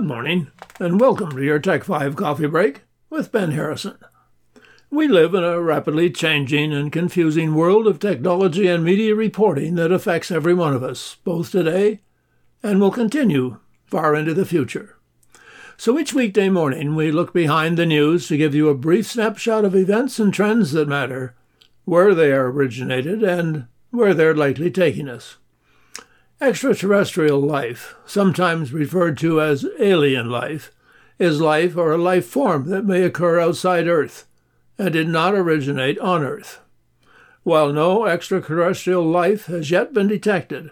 Good morning, and welcome to your Tech 5 coffee break with Ben Harrison. We live in a rapidly changing and confusing world of technology and media reporting that affects every one of us, both today and will continue far into the future. So each weekday morning, we look behind the news to give you a brief snapshot of events and trends that matter, where they are originated, and where they're likely taking us. Extraterrestrial life, sometimes referred to as alien life, is life or a life form that may occur outside Earth and did not originate on Earth. While no extraterrestrial life has yet been detected,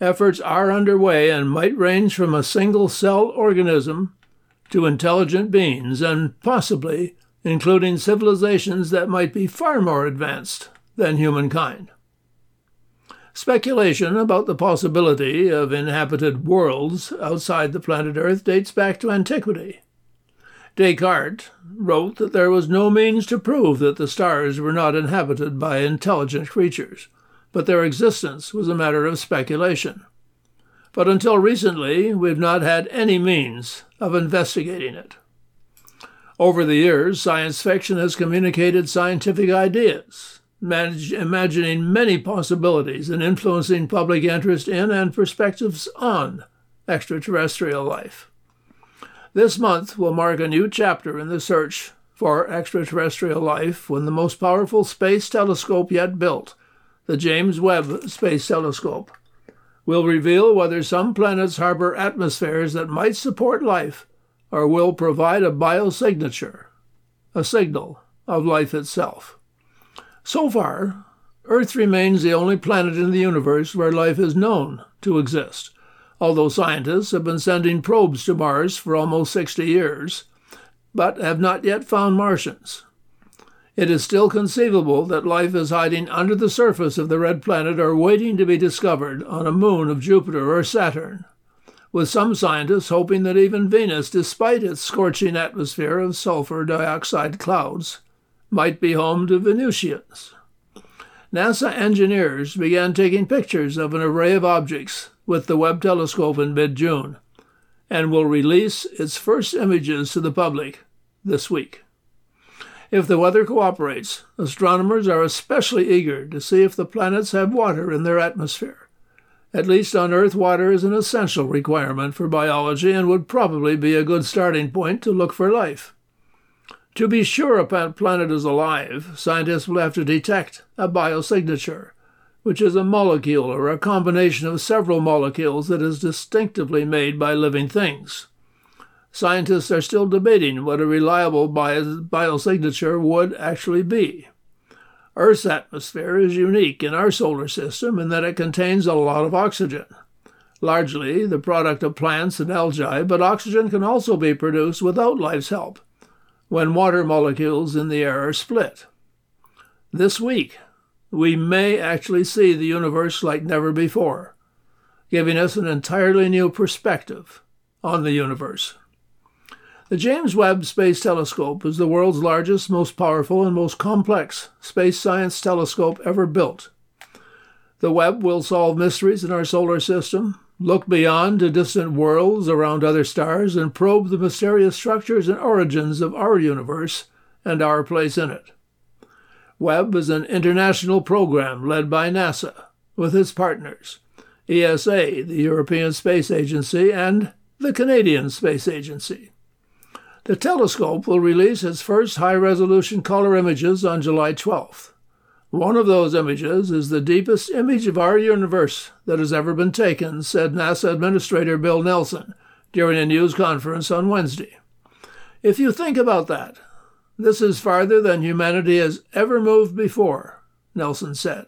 efforts are underway and might range from a single cell organism to intelligent beings, and possibly including civilizations that might be far more advanced than humankind. Speculation about the possibility of inhabited worlds outside the planet Earth dates back to antiquity. Descartes wrote that there was no means to prove that the stars were not inhabited by intelligent creatures, but their existence was a matter of speculation. But until recently, we've not had any means of investigating it. Over the years, science fiction has communicated scientific ideas, manage, imagining many possibilities and influencing public interest in and perspectives on extraterrestrial life. This month will mark a new chapter in the search for extraterrestrial life when the most powerful space telescope yet built, the James Webb Space Telescope, will reveal whether some planets harbor atmospheres that might support life or will provide a biosignature, a signal of life itself. So far, Earth remains the only planet in the universe where life is known to exist, although scientists have been sending probes to Mars for almost 60 years, but have not yet found Martians. It is still conceivable that life is hiding under the surface of the red planet or waiting to be discovered on a moon of Jupiter or Saturn, with some scientists hoping that even Venus, despite its scorching atmosphere of sulfur dioxide clouds, might be home to Venusians. NASA engineers began taking pictures of an array of objects with the Webb telescope in mid June and will release its first images to the public this week. If the weather cooperates, astronomers are especially eager to see if the planets have water in their atmosphere. At least on Earth, water is an essential requirement for biology and would probably be a good starting point to look for life. To be sure a planet is alive, scientists will have to detect a biosignature, which is a molecule or a combination of several molecules that is distinctively made by living things. Scientists are still debating what a reliable bio- biosignature would actually be. Earth's atmosphere is unique in our solar system in that it contains a lot of oxygen, largely the product of plants and algae, but oxygen can also be produced without life's help when water molecules in the air are split. This week, we may actually see the universe like never before, giving us an entirely new perspective on the universe. The James Webb Space Telescope is the world's largest, most powerful, and most complex space science telescope ever built. The Webb will solve mysteries in our solar system, look beyond to distant worlds around other stars, and probe the mysterious structures and origins of our universe and our place in it. Webb is an international program led by NASA with its partners, ESA, the European Space Agency, and the Canadian Space Agency. The telescope will release its first high resolution color images on July 12th. One of those images is the deepest image of our universe that has ever been taken, said NASA Administrator Bill Nelson during a news conference on Wednesday. If you think about that, this is farther than humanity has ever moved before, Nelson said,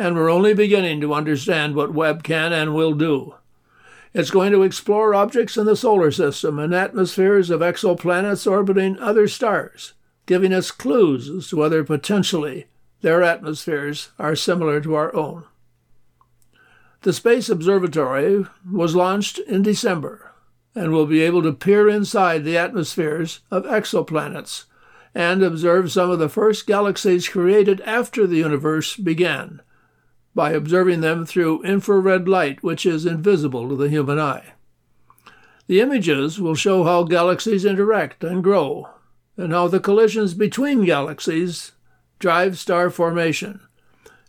and we're only beginning to understand what Webb can and will do. It's going to explore objects in the solar system and atmospheres of exoplanets orbiting other stars, giving us clues as to whether potentially their atmospheres are similar to our own. The Space Observatory was launched in December and will be able to peer inside the atmospheres of exoplanets and observe some of the first galaxies created after the universe began by observing them through infrared light, which is invisible to the human eye. The images will show how galaxies interact and grow, and how the collisions between galaxies drive star formation,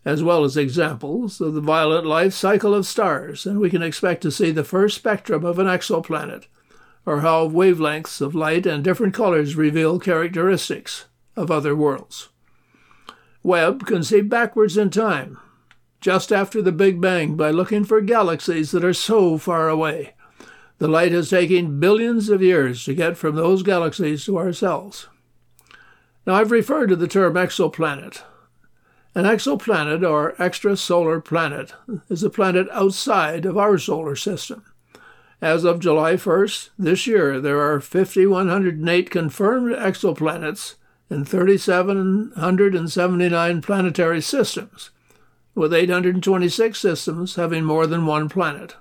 as well as examples of the violent life cycle of stars, and we can expect to see the first spectrum of an exoplanet, or how wavelengths of light and different colors reveal characteristics of other worlds. Webb can see backwards in time, just after the Big Bang, by looking for galaxies that are so far away. The light has taken billions of years to get from those galaxies to ourselves. Now, I've referred to the term exoplanet. An exoplanet, or extrasolar planet, is a planet outside of our solar system. As of July 1st this year, there are 5,108 confirmed exoplanets in 3,779 planetary systems, with 826 systems having more than one planet.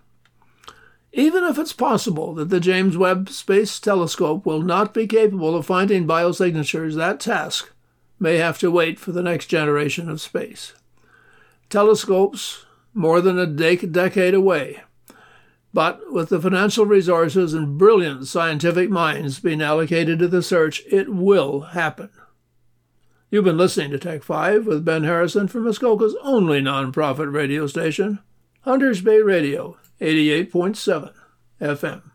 Even if it's possible that the James Webb Space Telescope will not be capable of finding biosignatures, that task may have to wait for the next generation of space. Telescopes more than a de- decade away, but with the financial resources and brilliant scientific minds being allocated to the search, it will happen. You've been listening to Tech 5 with Ben Harrison from Muskoka's only nonprofit radio station, Hunters Bay Radio, 88.7 FM.